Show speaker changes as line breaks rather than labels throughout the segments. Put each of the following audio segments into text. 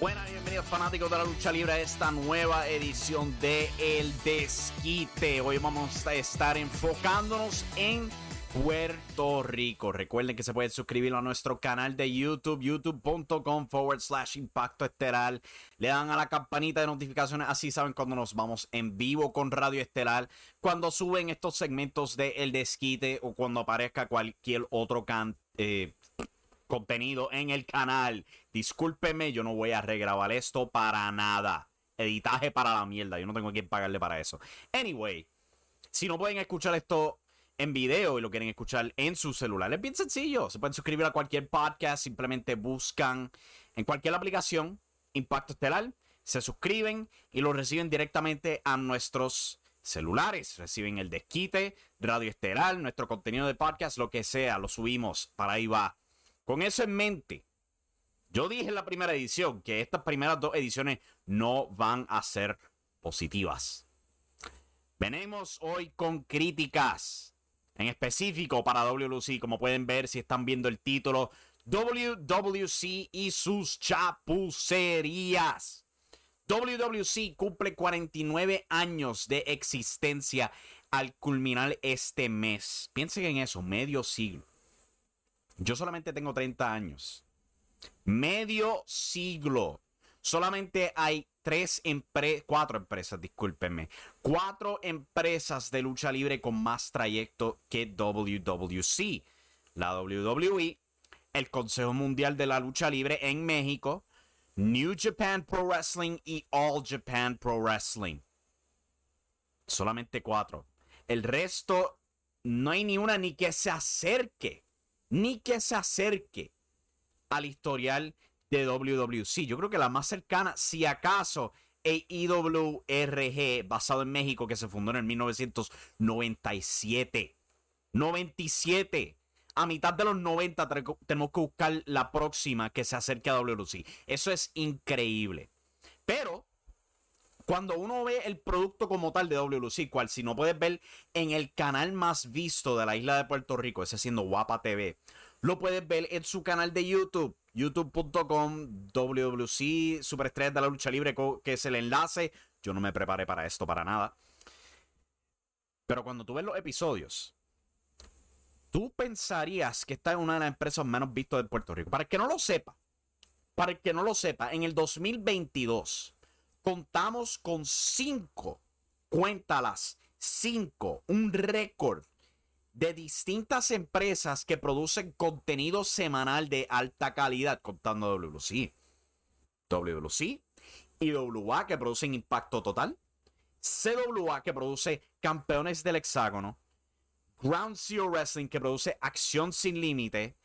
Buenas bienvenidos fanáticos de la lucha libre a esta nueva edición de El Desquite. Hoy vamos a estar enfocándonos en Puerto Rico. Recuerden que se pueden suscribir a nuestro canal de YouTube, youtube.com forward slash impacto estelar. Le dan a la campanita de notificaciones, así saben cuando nos vamos en vivo con Radio Estelar, cuando suben estos segmentos de El Desquite o cuando aparezca cualquier otro can eh, contenido en el canal. Discúlpeme, yo no voy a regrabar esto para nada. Editaje para la mierda. Yo no tengo quien pagarle para eso. Anyway, si no pueden escuchar esto en video y lo quieren escuchar en su celular, es bien sencillo. Se pueden suscribir a cualquier podcast. Simplemente buscan en cualquier aplicación Impacto Estelar. Se suscriben y lo reciben directamente a nuestros celulares. Reciben el desquite, Radio Estelar, nuestro contenido de podcast, lo que sea. Lo subimos. Para ahí va. Con eso en mente, yo dije en la primera edición que estas primeras dos ediciones no van a ser positivas. Venimos hoy con críticas. En específico para WWC, como pueden ver si están viendo el título, WWC y sus chapucerías. WWC cumple 49 años de existencia al culminar este mes. Piensen en eso, medio siglo. Yo solamente tengo 30 años. Medio siglo. Solamente hay tres empresas, cuatro empresas, discúlpenme. Cuatro empresas de lucha libre con más trayecto que WWC. La WWE, el Consejo Mundial de la Lucha Libre en México, New Japan Pro Wrestling y All Japan Pro Wrestling. Solamente cuatro. El resto, no hay ni una ni que se acerque ni que se acerque al historial de WWC. Yo creo que la más cercana, si acaso, es IWRG, basado en México, que se fundó en el 1997. 97. A mitad de los 90 tenemos que buscar la próxima que se acerque a WWC. Eso es increíble. Pero cuando uno ve el producto como tal de WLC, cual si no puedes ver en el canal más visto de la isla de Puerto Rico, ese siendo Guapa TV, lo puedes ver en su canal de YouTube, youtube.com WLC Superestrellas de la Lucha Libre, que es el enlace. Yo no me preparé para esto para nada. Pero cuando tú ves los episodios, tú pensarías que esta es una de las empresas menos vistas de Puerto Rico. Para el que no lo sepa, para el que no lo sepa, en el 2022 contamos con cinco, cuéntalas, cinco, un récord de distintas empresas que producen contenido semanal de alta calidad, contando WLC, WLC y WA que producen impacto total, CWA que produce campeones del hexágono, Ground Zero Wrestling que produce acción sin límite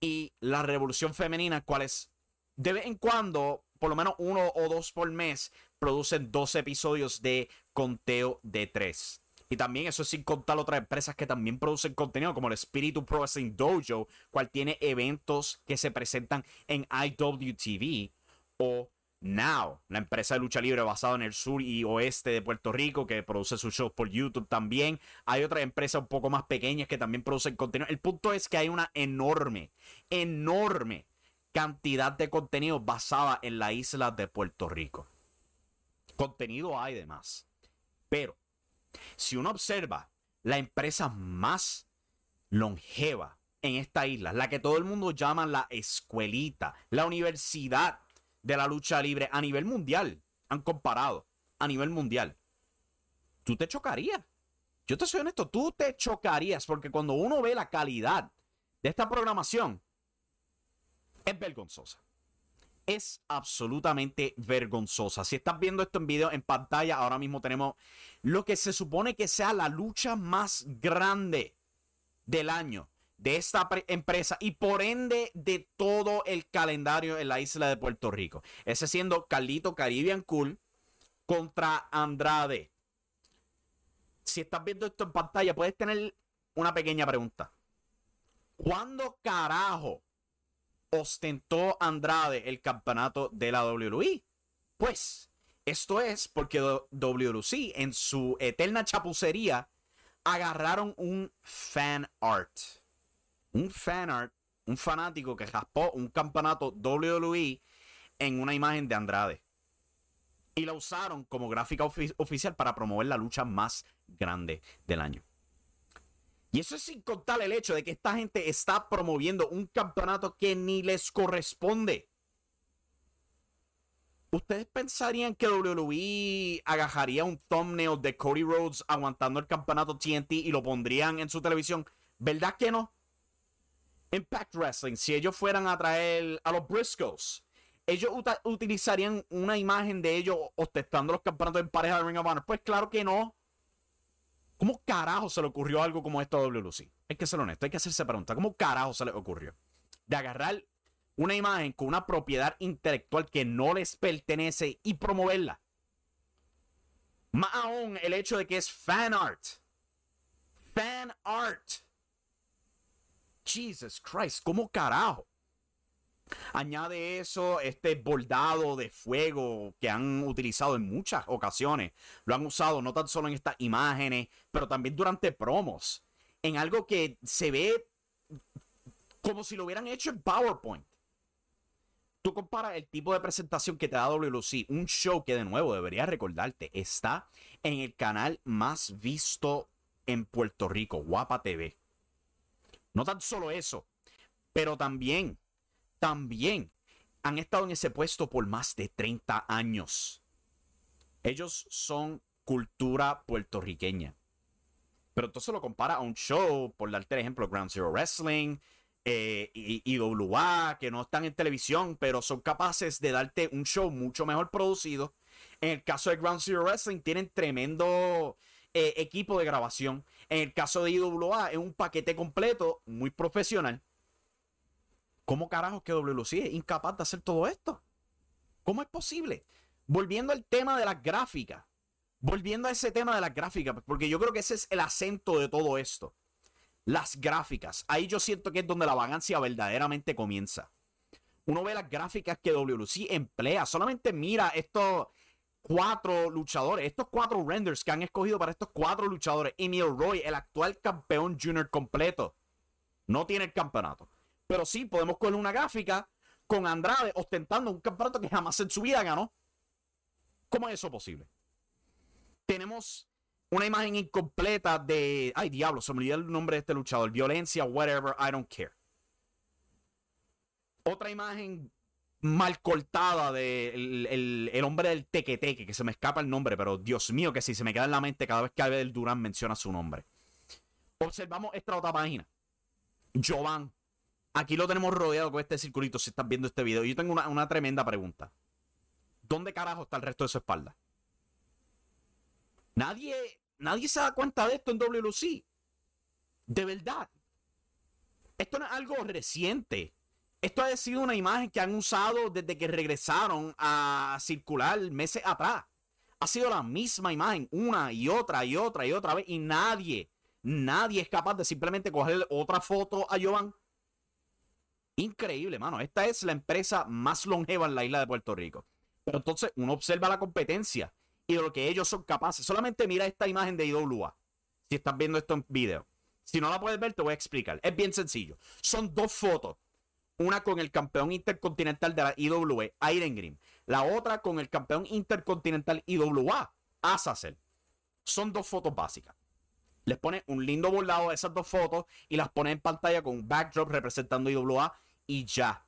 y la revolución femenina, cuales de vez en cuando, por lo menos uno o dos por mes, producen dos episodios de conteo de tres. Y también eso es sin contar otras empresas que también producen contenido, como el Spiritu Pro Wrestling Dojo, cual tiene eventos que se presentan en IWTV o Now, la empresa de lucha libre basada en el sur y oeste de Puerto Rico que produce sus shows por YouTube también. Hay otras empresas un poco más pequeñas que también producen contenido. El punto es que hay una enorme, enorme cantidad de contenido basada en la isla de Puerto Rico. Contenido hay de más. Pero si uno observa la empresa más longeva en esta isla, la que todo el mundo llama la escuelita, la universidad de la lucha libre a nivel mundial, han comparado a nivel mundial, tú te chocarías. Yo te soy honesto, tú te chocarías porque cuando uno ve la calidad de esta programación, es vergonzosa. Es absolutamente vergonzosa. Si estás viendo esto en video en pantalla, ahora mismo tenemos lo que se supone que sea la lucha más grande del año de esta empresa y por ende de todo el calendario en la isla de Puerto Rico. Ese siendo Carlito Caribbean Cool contra Andrade. Si estás viendo esto en pantalla, puedes tener una pequeña pregunta. ¿Cuándo carajo ostentó Andrade el campeonato de la WWE? Pues esto es porque WLC en su eterna chapucería agarraron un fan art un fanart, un fanático que raspó un campeonato WWE en una imagen de Andrade. Y la usaron como gráfica oficial para promover la lucha más grande del año. Y eso es sin contar el hecho de que esta gente está promoviendo un campeonato que ni les corresponde. ¿Ustedes pensarían que WWE agajaría un thumbnail de Cody Rhodes aguantando el campeonato TNT y lo pondrían en su televisión? ¿Verdad que no? Impact Wrestling, si ellos fueran a traer a los Briscoes, ellos utilizarían una imagen de ellos ostentando los campeonatos en pareja de Ring of Honor. Pues claro que no. ¿Cómo carajo se le ocurrió algo como esto a WLC? Hay que ser honesto, hay que hacerse pregunta. ¿Cómo carajo se le ocurrió? De agarrar una imagen con una propiedad intelectual que no les pertenece y promoverla. Más aún el hecho de que es fan art. Fan art. Jesus Christ, ¿cómo carajo? Añade eso, este bordado de fuego que han utilizado en muchas ocasiones. Lo han usado no tan solo en estas imágenes, pero también durante promos. En algo que se ve como si lo hubieran hecho en PowerPoint. Tú comparas el tipo de presentación que te da WLC, un show que de nuevo debería recordarte, está en el canal más visto en Puerto Rico, Guapa TV. No tan solo eso, pero también, también han estado en ese puesto por más de 30 años. Ellos son cultura puertorriqueña. Pero entonces lo compara a un show, por darte el ejemplo, Ground Zero Wrestling eh, y, y WA, que no están en televisión, pero son capaces de darte un show mucho mejor producido. En el caso de Ground Zero Wrestling, tienen tremendo eh, equipo de grabación. En el caso de IWA es un paquete completo, muy profesional. ¿Cómo carajo que WLC es incapaz de hacer todo esto? ¿Cómo es posible? Volviendo al tema de las gráficas. Volviendo a ese tema de las gráficas, porque yo creo que ese es el acento de todo esto. Las gráficas. Ahí yo siento que es donde la vagancia verdaderamente comienza. Uno ve las gráficas que WLC emplea. Solamente mira esto, cuatro luchadores, estos cuatro renders que han escogido para estos cuatro luchadores. Emil Roy, el actual campeón junior completo, no tiene el campeonato. Pero sí podemos coger una gráfica con Andrade ostentando un campeonato que jamás en su vida ganó. ¿Cómo es eso posible? Tenemos una imagen incompleta de. Ay, diablo, se me olvidó el nombre de este luchador. Violencia, whatever, I don't care. Otra imagen mal cortada de el, el, hombre del tequeteque, que se me escapa el nombre, pero Dios mío, que si se me queda en la mente cada vez que Abel Durán menciona su nombre. Observamos esta otra página. Jovan. Aquí lo tenemos rodeado con este circulito si estás viendo este video. Yo tengo una, una tremenda pregunta. ¿Dónde carajo está el resto de su espalda? Nadie, nadie se da cuenta de esto en WLC. De verdad. Esto no es algo reciente. Esto ha sido una imagen que han usado desde que regresaron a circular meses atrás. Ha sido la misma imagen una y otra y otra y otra vez y nadie, nadie es capaz de simplemente coger otra foto a Jovan. Increíble, mano. Esta es la empresa más longeva en la isla de Puerto Rico. Pero entonces uno observa la competencia y de lo que ellos son capaces. Solamente mira esta imagen de IWA. Si estás viendo esto en video. Si no la puedes ver, te voy a explicar. Es bien sencillo. Son dos fotos una con el campeón intercontinental de la IWE, Iron Green. La otra con el campeón intercontinental IWA, Azazel. Son dos fotos básicas. Les pone un lindo bordado de esas dos fotos y las pone en pantalla con un backdrop representando IWA y ya.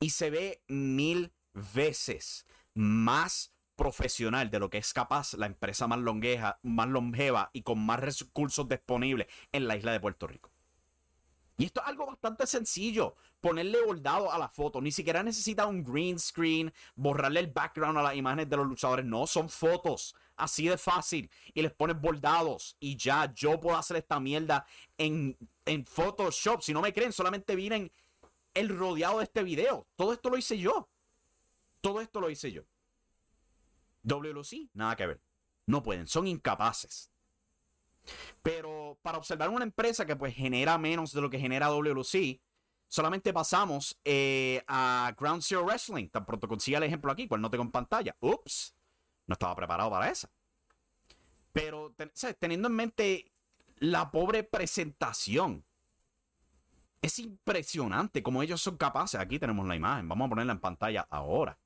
Y se ve mil veces más profesional de lo que es capaz la empresa más, más longeva y con más recursos disponibles en la isla de Puerto Rico. Y esto es algo bastante sencillo. Ponerle bordado a la foto. Ni siquiera necesita un green screen, borrarle el background a las imágenes de los luchadores. No, son fotos. Así de fácil. Y les pones bordados. Y ya, yo puedo hacer esta mierda en, en Photoshop. Si no me creen, solamente miren el rodeado de este video. Todo esto lo hice yo. Todo esto lo hice yo. WLC, nada que ver. No pueden, son incapaces. Pero para observar una empresa que pues genera menos de lo que genera WLC, solamente pasamos eh, a Ground Zero Wrestling. Tan pronto consiga el ejemplo aquí, cual no tengo en pantalla. Ups, no estaba preparado para esa. Pero teniendo en mente la pobre presentación, es impresionante como ellos son capaces. Aquí tenemos la imagen, vamos a ponerla en pantalla ahora.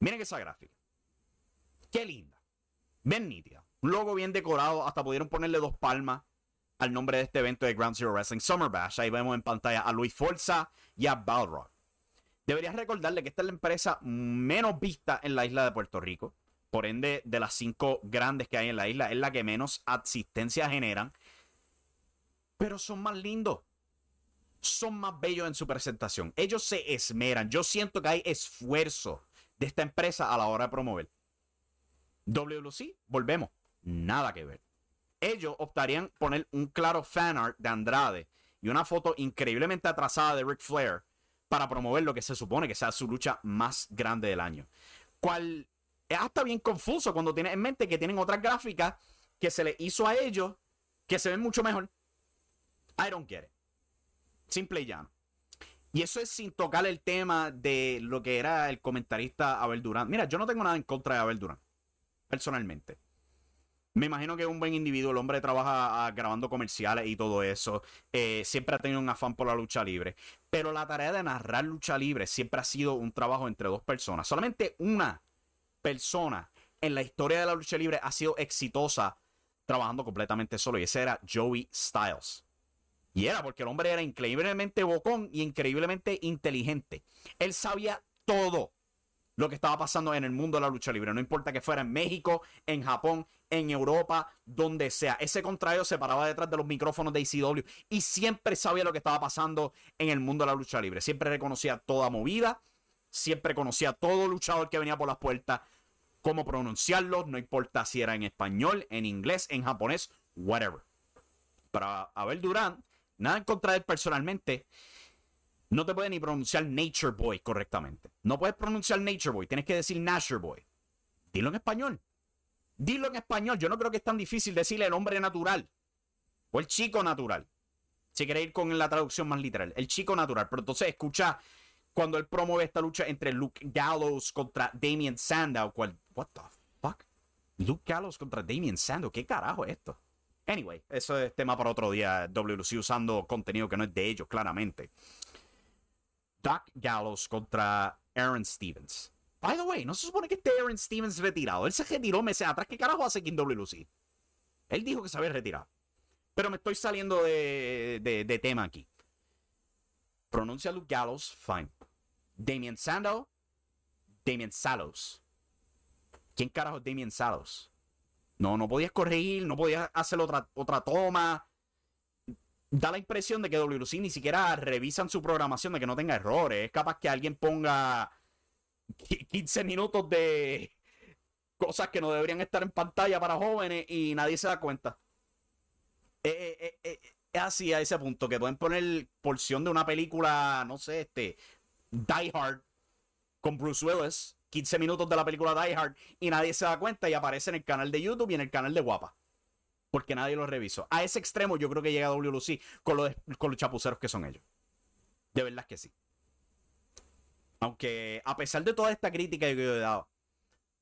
Miren esa gráfica. Qué linda. Ven nítida. Un logo bien decorado. Hasta pudieron ponerle dos palmas al nombre de este evento de Ground Zero Wrestling Summer Bash. Ahí vemos en pantalla a Luis Forza y a Balrog. Deberías recordarle que esta es la empresa menos vista en la isla de Puerto Rico. Por ende, de las cinco grandes que hay en la isla, es la que menos asistencia generan. Pero son más lindos. Son más bellos en su presentación. Ellos se esmeran. Yo siento que hay esfuerzo de esta empresa a la hora de promover. WLC, volvemos nada que ver. Ellos optarían poner un claro fan art de Andrade y una foto increíblemente atrasada de Ric Flair para promover lo que se supone que sea su lucha más grande del año. Cual es hasta bien confuso cuando tienes en mente que tienen otras gráficas que se le hizo a ellos que se ven mucho mejor. I don't get it. Simple y llano. Y eso es sin tocar el tema de lo que era el comentarista Abel Durán. Mira, yo no tengo nada en contra de Abel Durán. Personalmente. Me imagino que es un buen individuo. El hombre trabaja ah, grabando comerciales y todo eso. Eh, siempre ha tenido un afán por la lucha libre. Pero la tarea de narrar lucha libre siempre ha sido un trabajo entre dos personas. Solamente una persona en la historia de la lucha libre ha sido exitosa trabajando completamente solo. Y ese era Joey Styles. Y era porque el hombre era increíblemente bocón y increíblemente inteligente. Él sabía todo lo que estaba pasando en el mundo de la lucha libre. No importa que fuera en México, en Japón, en Europa, donde sea. Ese contrario se paraba detrás de los micrófonos de ECW y siempre sabía lo que estaba pasando en el mundo de la lucha libre. Siempre reconocía toda movida, siempre conocía todo luchador que venía por las puertas, cómo pronunciarlo, no importa si era en español, en inglés, en japonés, whatever. Para Abel Durán, nada en contra de él personalmente no te puede ni pronunciar Nature Boy correctamente. No puedes pronunciar Nature Boy, tienes que decir Nature Boy. Dilo en español. Dilo en español. Yo no creo que es tan difícil decirle el hombre natural o el chico natural. Si quieres ir con la traducción más literal, el chico natural. Pero entonces escucha cuando él promueve esta lucha entre Luke Gallows contra Damien Sandow. ¿Cuál? What the fuck? Luke Gallows contra Damien Sandow. ¿Qué carajo es esto? Anyway, eso es tema para otro día. WC usando contenido que no es de ellos, claramente. Doc Gallows contra Aaron Stevens. By the way, no se supone que esté Aaron Stevens retirado. Él se retiró meses atrás. ¿Qué carajo hace aquí en WC? Él dijo que se había retirado. Pero me estoy saliendo de, de, tema aquí. Pronuncia Luke Gallows, fine. Damien Sandow, Damien Salos. ¿Quién carajo es Damien Salos? No, no podías corregir, no podías hacer otra, otra toma. Da la impresión de que WC ni siquiera revisan su programación de que no tenga errores. Es capaz que alguien ponga 15 minutos de cosas que no deberían estar en pantalla para jóvenes y nadie se da cuenta. Eh, eh, eh, es así a ese punto que pueden poner porción de una película, no sé, este, Die Hard con Bruce Willis, 15 minutos de la película Die Hard y nadie se da cuenta y aparece en el canal de YouTube y en el canal de Guapa. Porque nadie lo revisó. A ese extremo yo creo que llega WLC con los, con los chapuceros que son ellos. De verdad que sí. Aunque a pesar de toda esta crítica que yo he dado,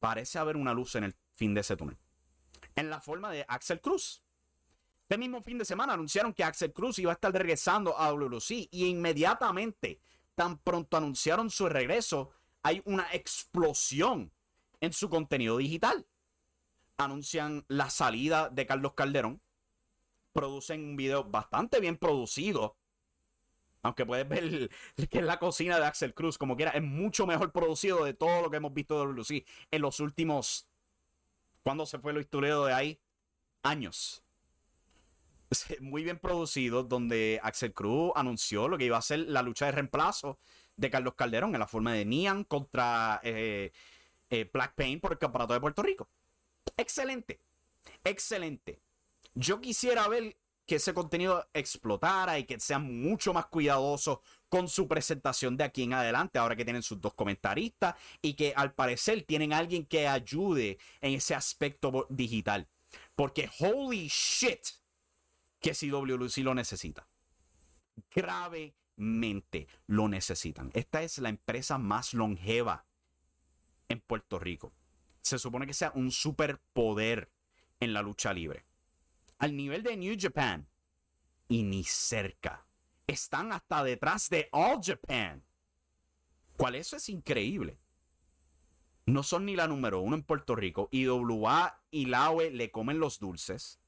parece haber una luz en el fin de ese túnel. En la forma de Axel Cruz. Este mismo fin de semana anunciaron que Axel Cruz iba a estar regresando a WLC y inmediatamente, tan pronto anunciaron su regreso, hay una explosión en su contenido digital. Anuncian la salida de Carlos Calderón. Producen un video bastante bien producido aunque puedes ver que es la cocina de Axel Cruz, como quiera, es mucho mejor producido de todo lo que hemos visto de WC en los últimos. ¿Cuándo se fue lo historiado de ahí? Años. Muy bien producido, donde Axel Cruz anunció lo que iba a ser la lucha de reemplazo de Carlos Calderón en la forma de Nian contra eh, eh, Black Pain por el Campeonato de Puerto Rico. Excelente. Excelente. Yo quisiera ver que ese contenido explotara y que sean mucho más cuidadosos con su presentación de aquí en adelante, ahora que tienen sus dos comentaristas y que al parecer tienen alguien que ayude en ese aspecto digital. Porque holy shit, que si WLC lo necesita. Lo necesitan. Esta es la empresa más longeva en Puerto Rico. Se supone que sea un superpoder en la lucha libre al nivel de New Japan. Y ni cerca. Están hasta detrás de All Japan. ¿Cuál eso es increíble? No son ni la número uno en Puerto Rico. IWA y LAOE le comen los dulces.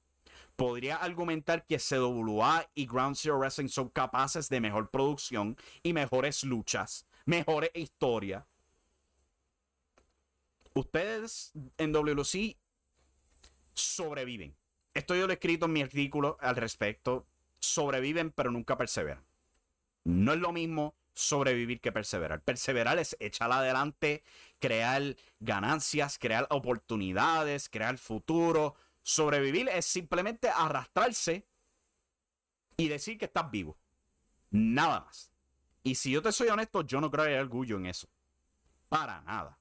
Podría argumentar que CWA y Ground Zero Wrestling son capaces de mejor producción y mejores luchas, mejores historias. Ustedes en WC sobreviven. Esto yo lo he escrito en mi artículo al respecto. Sobreviven, pero nunca perseveran. No es lo mismo sobrevivir que perseverar. Perseverar es echar adelante, crear ganancias, crear oportunidades, crear futuro. Sobrevivir es simplemente arrastrarse y decir que estás vivo. Nada más. Y si yo te soy honesto, yo no creo que haya orgullo en eso. Para nada.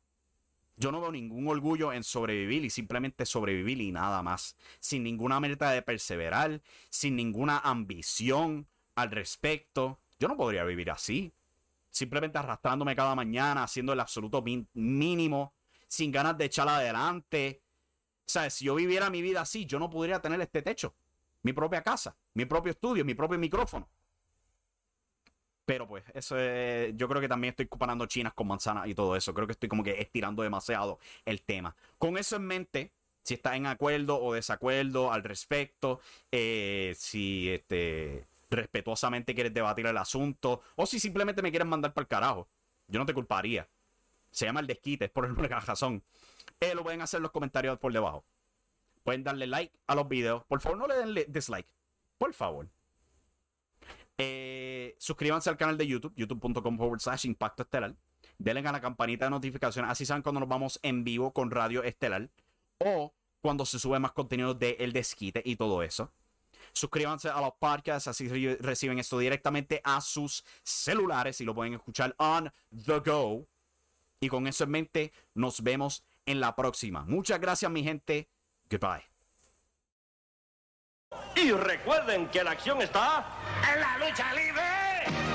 Yo no veo ningún orgullo en sobrevivir y simplemente sobrevivir y nada más. Sin ninguna meta de perseverar, sin ninguna ambición al respecto. Yo no podría vivir así. Simplemente arrastrándome cada mañana, haciendo el absoluto mínimo, sin ganas de echar adelante. O sea, si yo viviera mi vida así, yo no podría tener este techo, mi propia casa, mi propio estudio, mi propio micrófono. Pero pues, eso es, yo creo que también estoy comparando chinas con manzanas y todo eso. Creo que estoy como que estirando demasiado el tema. Con eso en mente, si estás en acuerdo o desacuerdo al respecto, eh, si este, respetuosamente quieres debatir el asunto, o si simplemente me quieres mandar para el carajo, yo no te culparía. Se llama el desquite, es por el razón. Eh, lo pueden hacer en los comentarios por debajo. Pueden darle like a los videos. Por favor, no le den dislike. Por favor. Eh, suscríbanse al canal de YouTube, youtube.com forward slash impacto estelar. Denle a la campanita de notificaciones, así saben cuando nos vamos en vivo con Radio Estelar o cuando se sube más contenido de El Desquite y todo eso. Suscríbanse a los podcasts, así reciben esto directamente a sus celulares y lo pueden escuchar on the go. Y con eso en mente, nos vemos en la próxima. Muchas gracias, mi gente. Goodbye.
Y recuerden que la acción está en la lucha libre.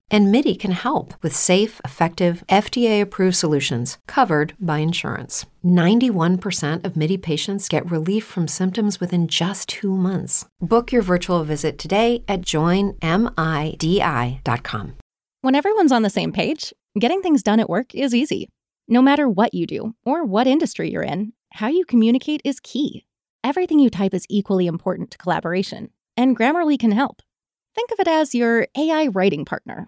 And MIDI can help with safe, effective, FDA approved solutions covered by insurance. 91% of MIDI patients get relief from symptoms within just two months. Book your virtual visit today at joinmidi.com.
When everyone's on the same page, getting things done at work is easy. No matter what you do or what industry you're in, how you communicate is key. Everything you type is equally important to collaboration, and Grammarly can help. Think of it as your AI writing partner,